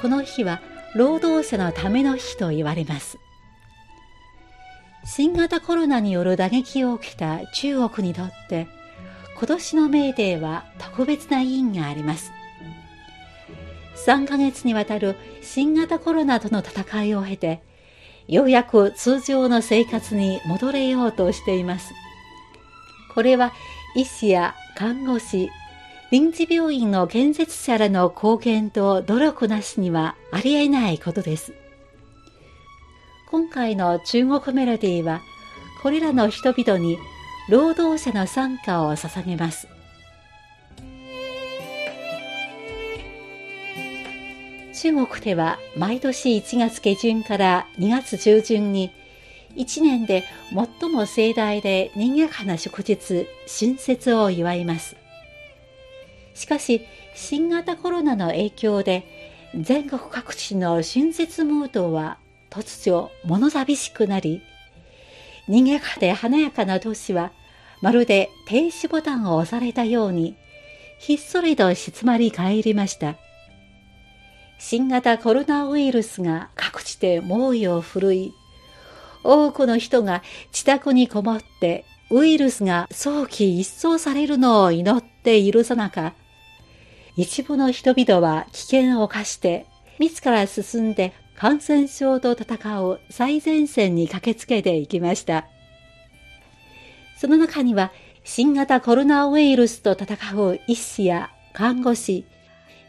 この日は労働者のための日と言われます。新型コロナによる打撃を受けた中国にとって今年のメーデーは特別な意義があります。3ヶ月にわたる新型コロナとの戦いを経てようやく通常の生活に戻れようとしています。これは医師や看護師臨時病院の建設者らの貢献と努力なしにはありえないことです。今回の中国メロディーは、これらの人々に労働者の参加を捧げます。中国では毎年1月下旬から2月中旬に1年で最も盛大で賑やかな祝日、春節を祝います。しかし、新型コロナの影響で、全国各地の春節ムードは突如物寂しくなり、賑やかで華やかな都市は、まるで停止ボタンを押されたように、ひっそりと静まり返りました。新型コロナウイルスが各地で猛威を振るい、多くの人が自宅にこもってウイルスが早期一掃されるのを祈っているさなか、一部の人々は危険を冒して、自ら進んで感染症と戦う最前線に駆けつけていきました。その中には、新型コロナウイルスと戦う医師や看護師、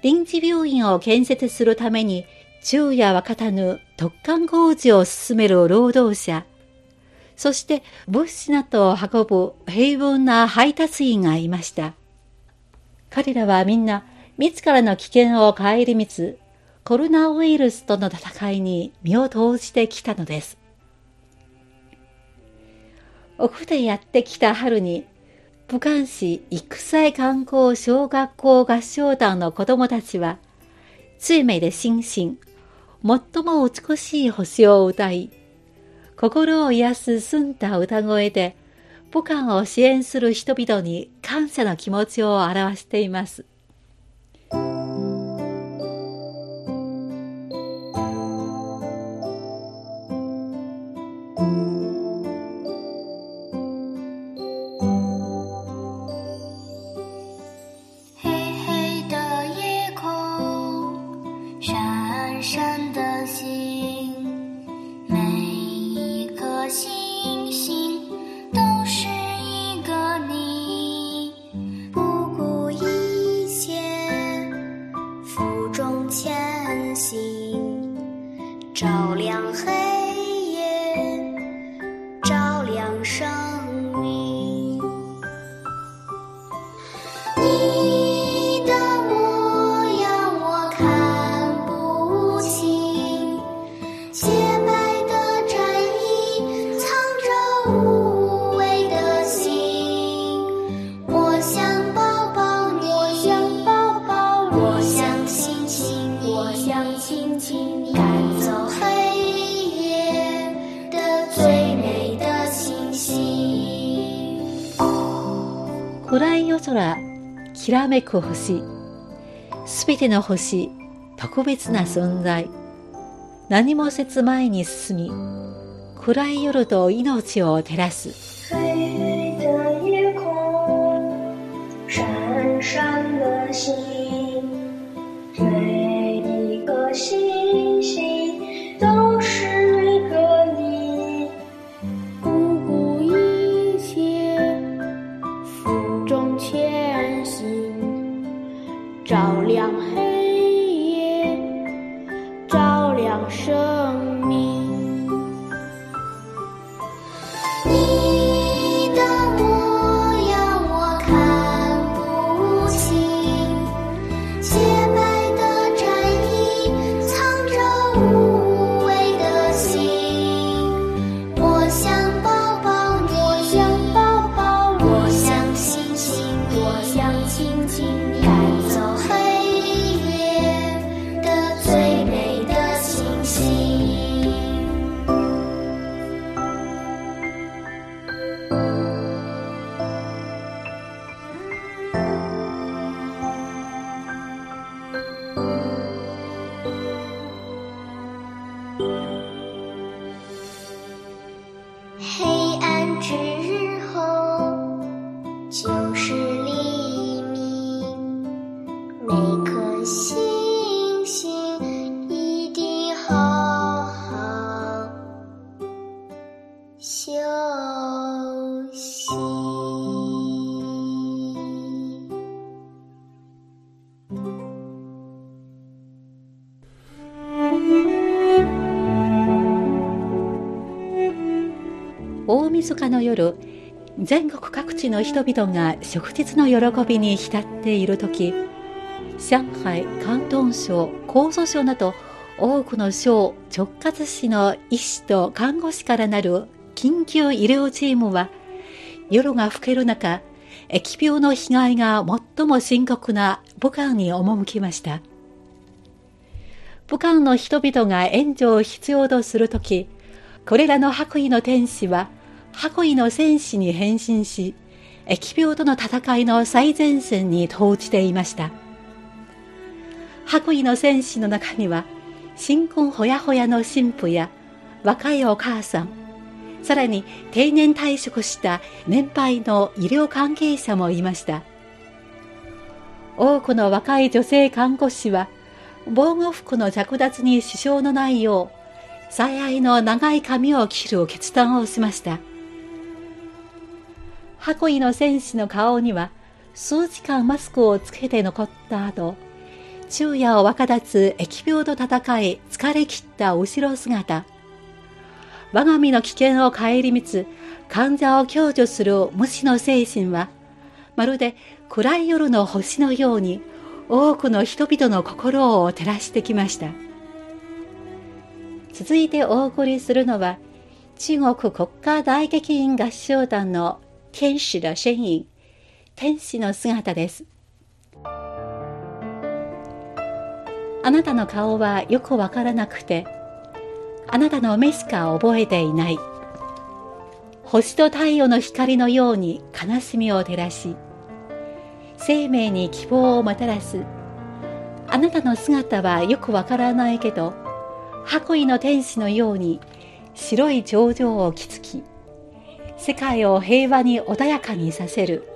臨時病院を建設するために昼夜若たぬ特管工事を進める労働者、そして物資などを運ぶ平凡な配達員がいました。彼らはみんな自らの危険を顧みつ、コロナウイルスとの戦いに身を投じてきたのです。奥でやってきた春に、武漢市育才観光小学校合唱団の子供たちは、最美で心身、最も美しい星を歌い、心を癒す澄んだ歌声で、武漢を支援する人々に感謝の気持ちを表しています。暗夜空きらめく星すべての星特別な存在。何もせず前に進み暗い夜と命を照らす。闪闪的星每一个星两生命。大晦日の夜全国各地の人々が祝日の喜びに浸っている時上海広東省江蘇省など多くの省直轄市の医師と看護師からなる緊急医療チームは夜が更ける中疫病の被害が最も深刻な武漢に赴きました。武漢の人々が援助を必要とするときこれらの白衣の天使は白衣の戦士に変身し疫病との戦いの最前線に投じていました白衣の戦士の中には新婚ほやほやの神父や若いお母さん、さらに定年退職した年配の医療関係者もいました。多くの若い女性看護師は防護服の着脱に支障のないよう、最愛の長い髪を切る決断をしました。白衣の戦士の顔には数時間マスクをつけて残った後、昼夜を若立つ疫病と戦い疲れ切った後ろ姿。我が身の危険を顧みつ、患者を享受する無視の精神は、まるで暗い夜の星のように多くの人々の心を照らしてきました。続いてお送りするのは、中国国家大劇院合唱団の天使の身影、天使の姿です。あなたの顔はよくわからなくて、あなたの目しか覚えていない。星と太陽の光のように悲しみを照らし、生命に希望をもたらす。あなたの姿はよくわからないけど、白衣の天使のように白い頂上を築き、世界を平和に穏やかにさせる。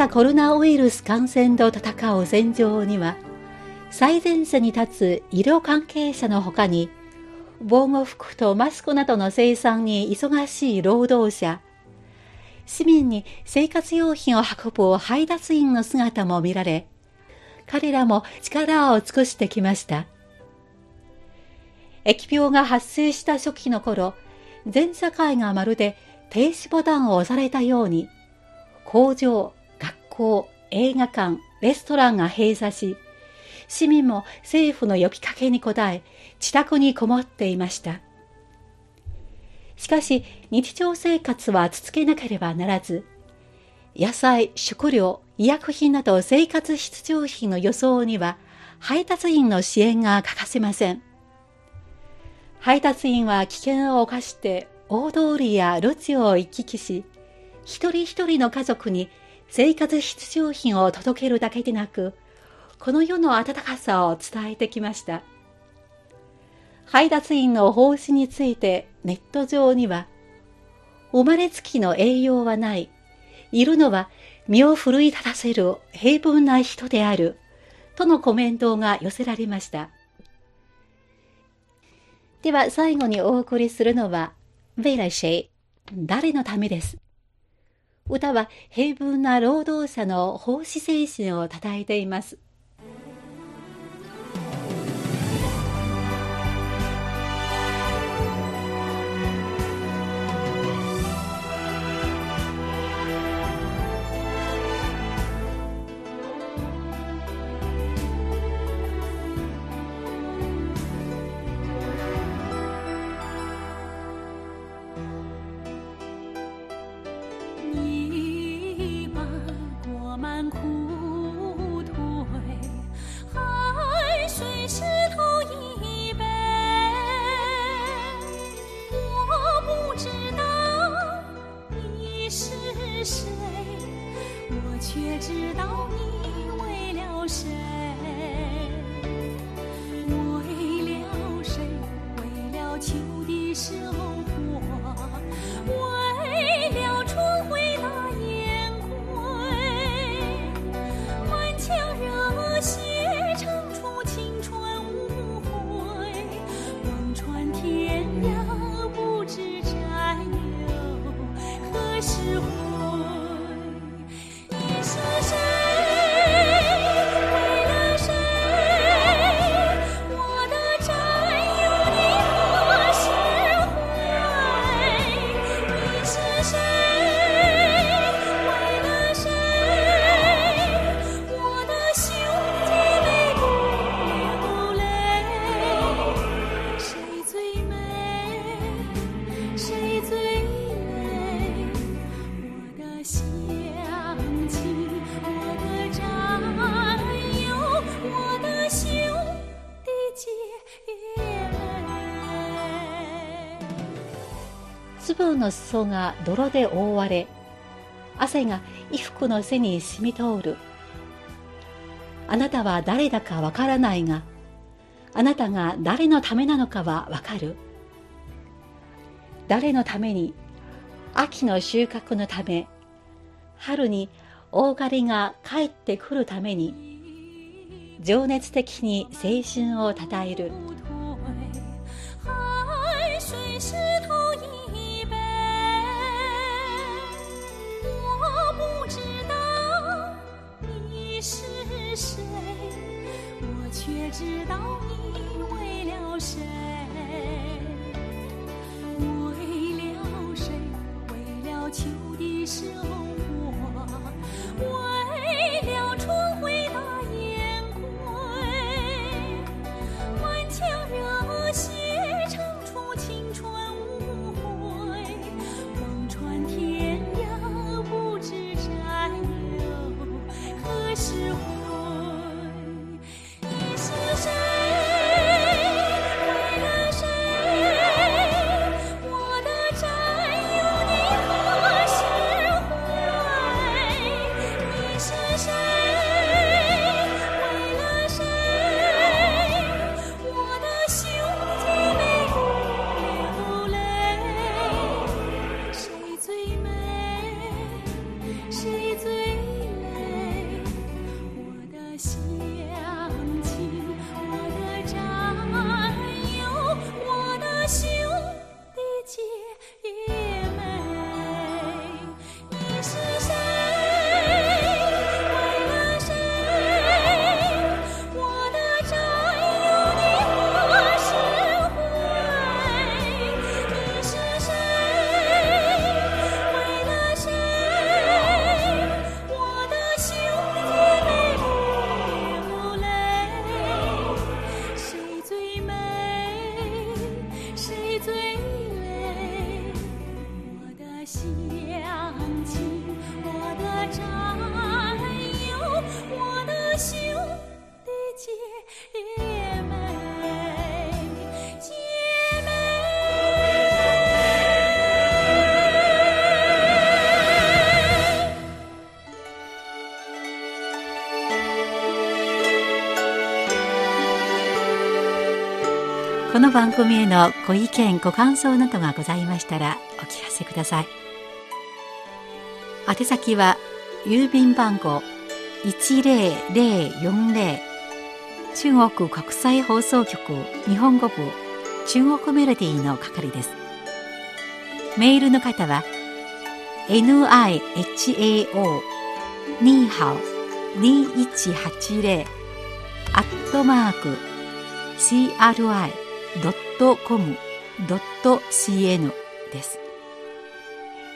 型コロナウイルス感染と戦う戦場には、最前線に立つ医療関係者の他に、防護服とマスクなどの生産に忙しい労働者、市民に生活用品を運ぶ配達員の姿も見られ、彼らも力を尽くしてきました。疫病が発生した初期の頃、全社会がまるで停止ボタンを押されたように、工場、校、映画館、レストランが閉鎖し、市民も政府の呼びかけに応え、自宅にこもっていました。しかし、日常生活は続けなければならず、野菜、食料、医薬品など生活必需品の予想には、配達員の支援が欠かせません。配達員は危険を冒して大通りや路地を行き来し、一人一人の家族に生活必需品を届けるだけでなく、この世の温かさを伝えてきました。配達員の奉仕についてネット上には、生まれつきの栄養はない。いるのは身を奮い立たせる平凡な人である。とのコメントが寄せられました。では最後にお送りするのは、为了谁誰のためです。歌は平凡な労働者の奉仕精神を称えています。是我粒の裾が泥で覆われ、汗が衣服の背に染み通る。あなたは誰だかわからないが、あなたが誰のためなのかはわかる。誰のために、秋の収穫のため、春に大狩りが帰ってくるために、情熱的に青春をたたえる。到底为了谁，为了谁，为了秋的收获，为了春回大雁归，满腔热血唱出青春无悔，望穿天涯，不知战友何时この番組へのご意見ご感想などがございましたらお聞かせください。宛先は郵便番号10040中国国際放送局日本語部中国メロディーの係です。メールの方は nihao ニーハオ2180アットマーク cri.com.cn です。